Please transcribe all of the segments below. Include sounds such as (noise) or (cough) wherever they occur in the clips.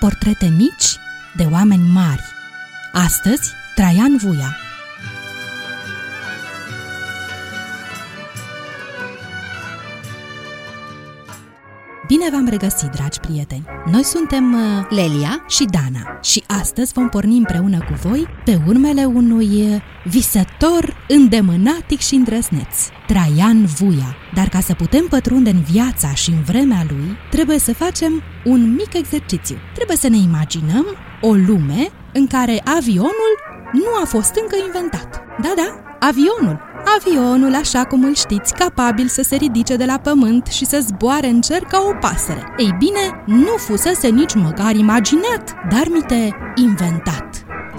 portrete mici de oameni mari. Astăzi, Traian Vuia. Bine v-am regăsit, dragi prieteni! Noi suntem uh, Lelia și Dana și astăzi vom porni împreună cu voi pe urmele unui uh, visător îndemânatic și îndrăsneț, Traian Vuia. Dar ca să putem pătrunde în viața și în vremea lui, trebuie să facem un mic exercițiu. Trebuie să ne imaginăm o lume în care avionul nu a fost încă inventat. Da, da, avionul. Avionul, așa cum îl știți, capabil să se ridice de la pământ și să zboare în cer ca o pasăre. Ei bine, nu fusese nici măcar imaginat, dar mite inventat.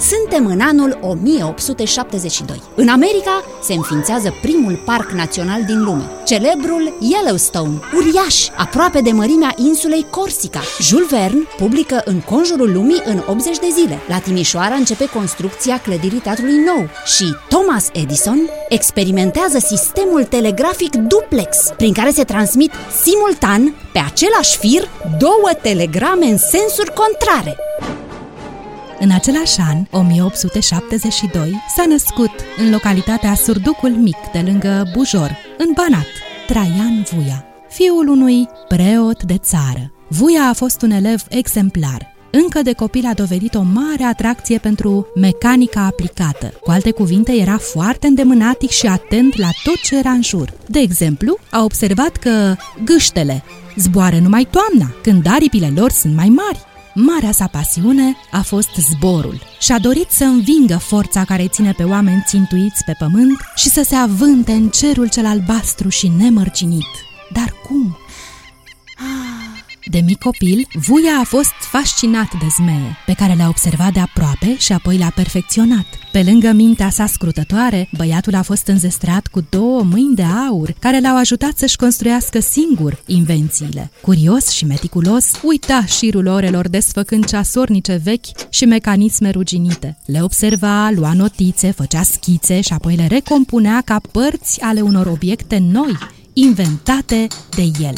Suntem în anul 1872. În America se înființează primul parc național din lume, celebrul Yellowstone, uriaș, aproape de mărimea insulei Corsica. Jules Verne publică în conjurul lumii în 80 de zile. La Timișoara începe construcția clădirii teatrului nou și Thomas Edison experimentează sistemul telegrafic duplex, prin care se transmit simultan pe același fir două telegrame în sensuri contrare. În același an, 1872, s-a născut în localitatea Surducul Mic, de lângă Bujor, în Banat, Traian Vuia, fiul unui preot de țară. Vuia a fost un elev exemplar. Încă de copil a dovedit o mare atracție pentru mecanica aplicată. Cu alte cuvinte, era foarte îndemânatic și atent la tot ce era în jur. De exemplu, a observat că gâștele zboară numai toamna, când aripile lor sunt mai mari. Marea sa pasiune a fost zborul și a dorit să învingă forța care ține pe oameni țintuiți pe pământ și să se avânte în cerul cel albastru și nemărcinit. Dar cum? De mic copil, Vuia a fost fascinat de zmeie, pe care le-a observat de aproape și apoi le-a perfecționat. Pe lângă mintea sa scrutătoare, băiatul a fost înzestrat cu două mâini de aur, care l-au ajutat să-și construiască singur invențiile. Curios și meticulos, uita șirul orelor desfăcând ceasornice vechi și mecanisme ruginite. Le observa, lua notițe, făcea schițe și apoi le recompunea ca părți ale unor obiecte noi, inventate de el.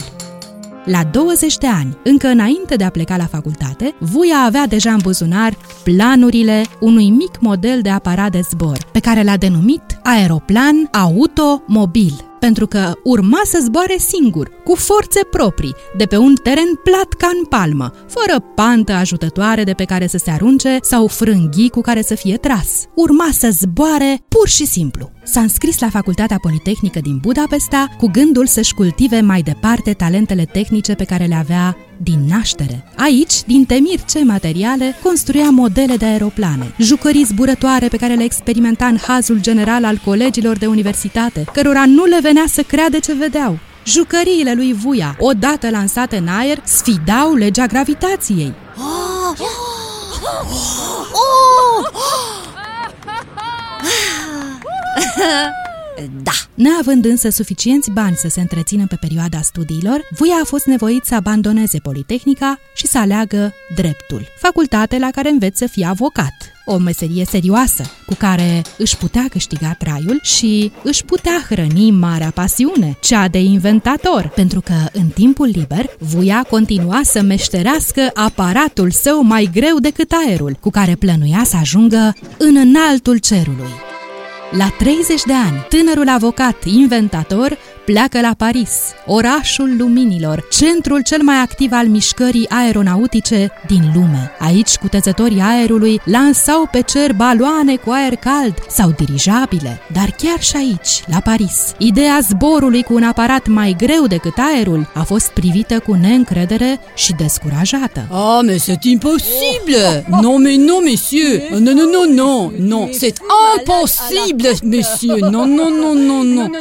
La 20 de ani, încă înainte de a pleca la facultate, Vuia avea deja în buzunar planurile unui mic model de aparat de zbor, pe care l-a denumit aeroplan automobil pentru că urma să zboare singur, cu forțe proprii, de pe un teren plat ca în palmă, fără pantă ajutătoare de pe care să se arunce sau frânghii cu care să fie tras. Urma să zboare pur și simplu. S-a înscris la Facultatea Politehnică din Budapesta cu gândul să-și cultive mai departe talentele tehnice pe care le avea din naștere. Aici, din temir ce materiale, construia modele de aeroplane, jucării zburătoare pe care le experimenta în hazul general al colegilor de universitate, cărora nu le venea să creadă ce vedeau. Jucăriile lui Vuia, odată lansate în aer, sfidau legea gravitației. Oh! Oh! Oh! Da. Neavând însă suficienți bani să se întrețină pe perioada studiilor, Vuia a fost nevoit să abandoneze Politehnica și să aleagă dreptul, facultate la care înveți să fie avocat, o meserie serioasă, cu care își putea câștiga traiul și își putea hrăni marea pasiune, cea de inventator, pentru că în timpul liber, Vuia continua să meșterească aparatul său mai greu decât aerul, cu care plănuia să ajungă în înaltul cerului. La 30 de ani, tânărul avocat inventator pleacă la Paris, orașul luminilor, centrul cel mai activ al mișcării aeronautice din lume. Aici, cutezătorii aerului lansau pe cer baloane cu aer cald sau dirijabile. Dar chiar și aici, la Paris, ideea zborului cu un aparat mai greu decât aerul a fost privită cu neîncredere și descurajată. Ah, mais c'est impossible! Non, mais non, messieurs! Non, non, non, non, non, c'est impossible, messieurs! Non, non, non, non, non!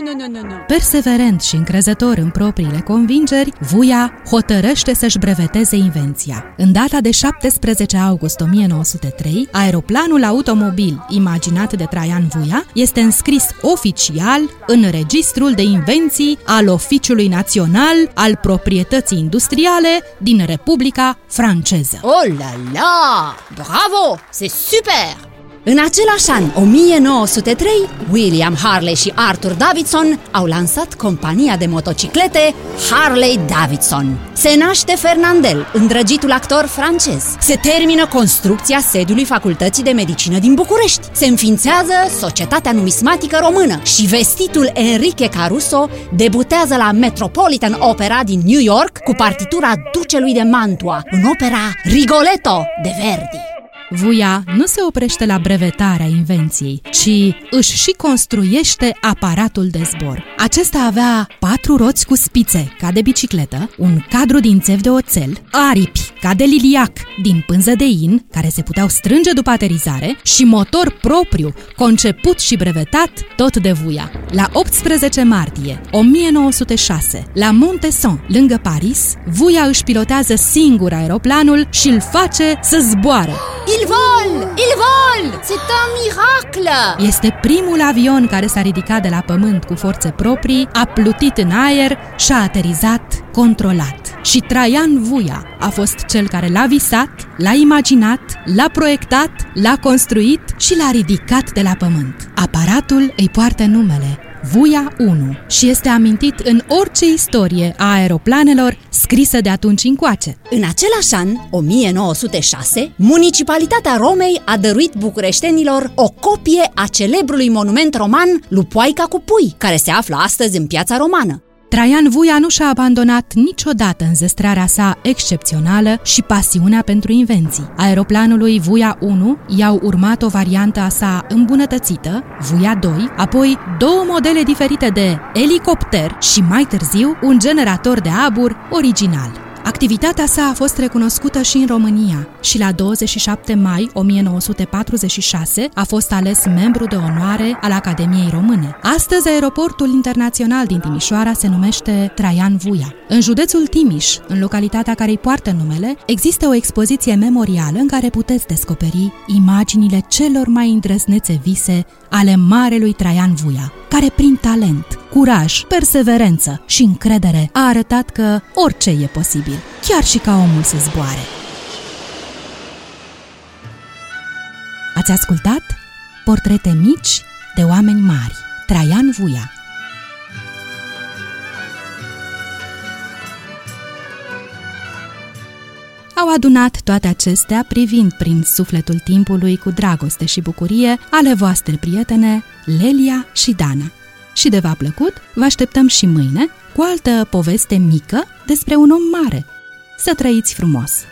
Perseverent perseverent și încrezător în propriile convingeri, Vuia hotărăște să-și breveteze invenția. În data de 17 august 1903, aeroplanul automobil imaginat de Traian Vuia este înscris oficial în Registrul de Invenții al Oficiului Național al Proprietății Industriale din Republica Franceză. Oh la la! Bravo! C'est super! În același an, 1903, William Harley și Arthur Davidson au lansat compania de motociclete Harley Davidson. Se naște Fernandel, îndrăgitul actor francez. Se termină construcția sediului Facultății de Medicină din București. Se înființează Societatea Numismatică Română și vestitul Enrique Caruso debutează la Metropolitan Opera din New York cu partitura Ducelui de Mantua în opera Rigoletto de Verdi. Vuia nu se oprește la brevetarea invenției, ci își și construiește aparatul de zbor. Acesta avea patru roți cu spițe, ca de bicicletă, un cadru din țev de oțel, aripi, ca de liliac, din pânză de in, care se puteau strânge după aterizare, și motor propriu, conceput și brevetat tot de Vuia. La 18 martie 1906, la Montesson, lângă Paris, Vuia își pilotează singur aeroplanul și îl face să zboare. (gasps) Il vole! Il vole! C'est un miracle! Este primul avion care s-a ridicat de la pământ cu forțe proprii, a plutit în aer și a aterizat controlat. Și Traian Vuia a fost cel care l-a visat, l-a imaginat, l-a proiectat, l-a construit și l-a ridicat de la pământ. Aparatul îi poartă numele Vuia 1 și este amintit în orice istorie a aeroplanelor scrisă de atunci încoace. În același an, 1906, Municipalitatea Romei a dăruit bucureștenilor o copie a celebrului monument roman Lupoaica cu pui, care se află astăzi în piața romană. Traian Vuia nu și-a abandonat niciodată înzestrarea sa excepțională și pasiunea pentru invenții. Aeroplanului Vuia 1 i-au urmat o variantă a sa îmbunătățită, Vuia 2, apoi două modele diferite de elicopter și mai târziu un generator de abur original. Activitatea sa a fost recunoscută și în România și la 27 mai 1946 a fost ales membru de onoare al Academiei Române. Astăzi, aeroportul internațional din Timișoara se numește Traian Vuia. În județul Timiș, în localitatea care îi poartă numele, există o expoziție memorială în care puteți descoperi imaginile celor mai îndrăznețe vise ale marelui Traian Vuia, care prin talent, curaj, perseverență și încredere a arătat că orice e posibil, chiar și ca omul să zboare. Ați ascultat Portrete mici de oameni mari, Traian Vuia. Au adunat toate acestea privind prin sufletul timpului cu dragoste și bucurie ale voastre prietene Lelia și Dana. Și de v-a plăcut, vă așteptăm și mâine cu altă poveste mică despre un om mare. Să trăiți frumos!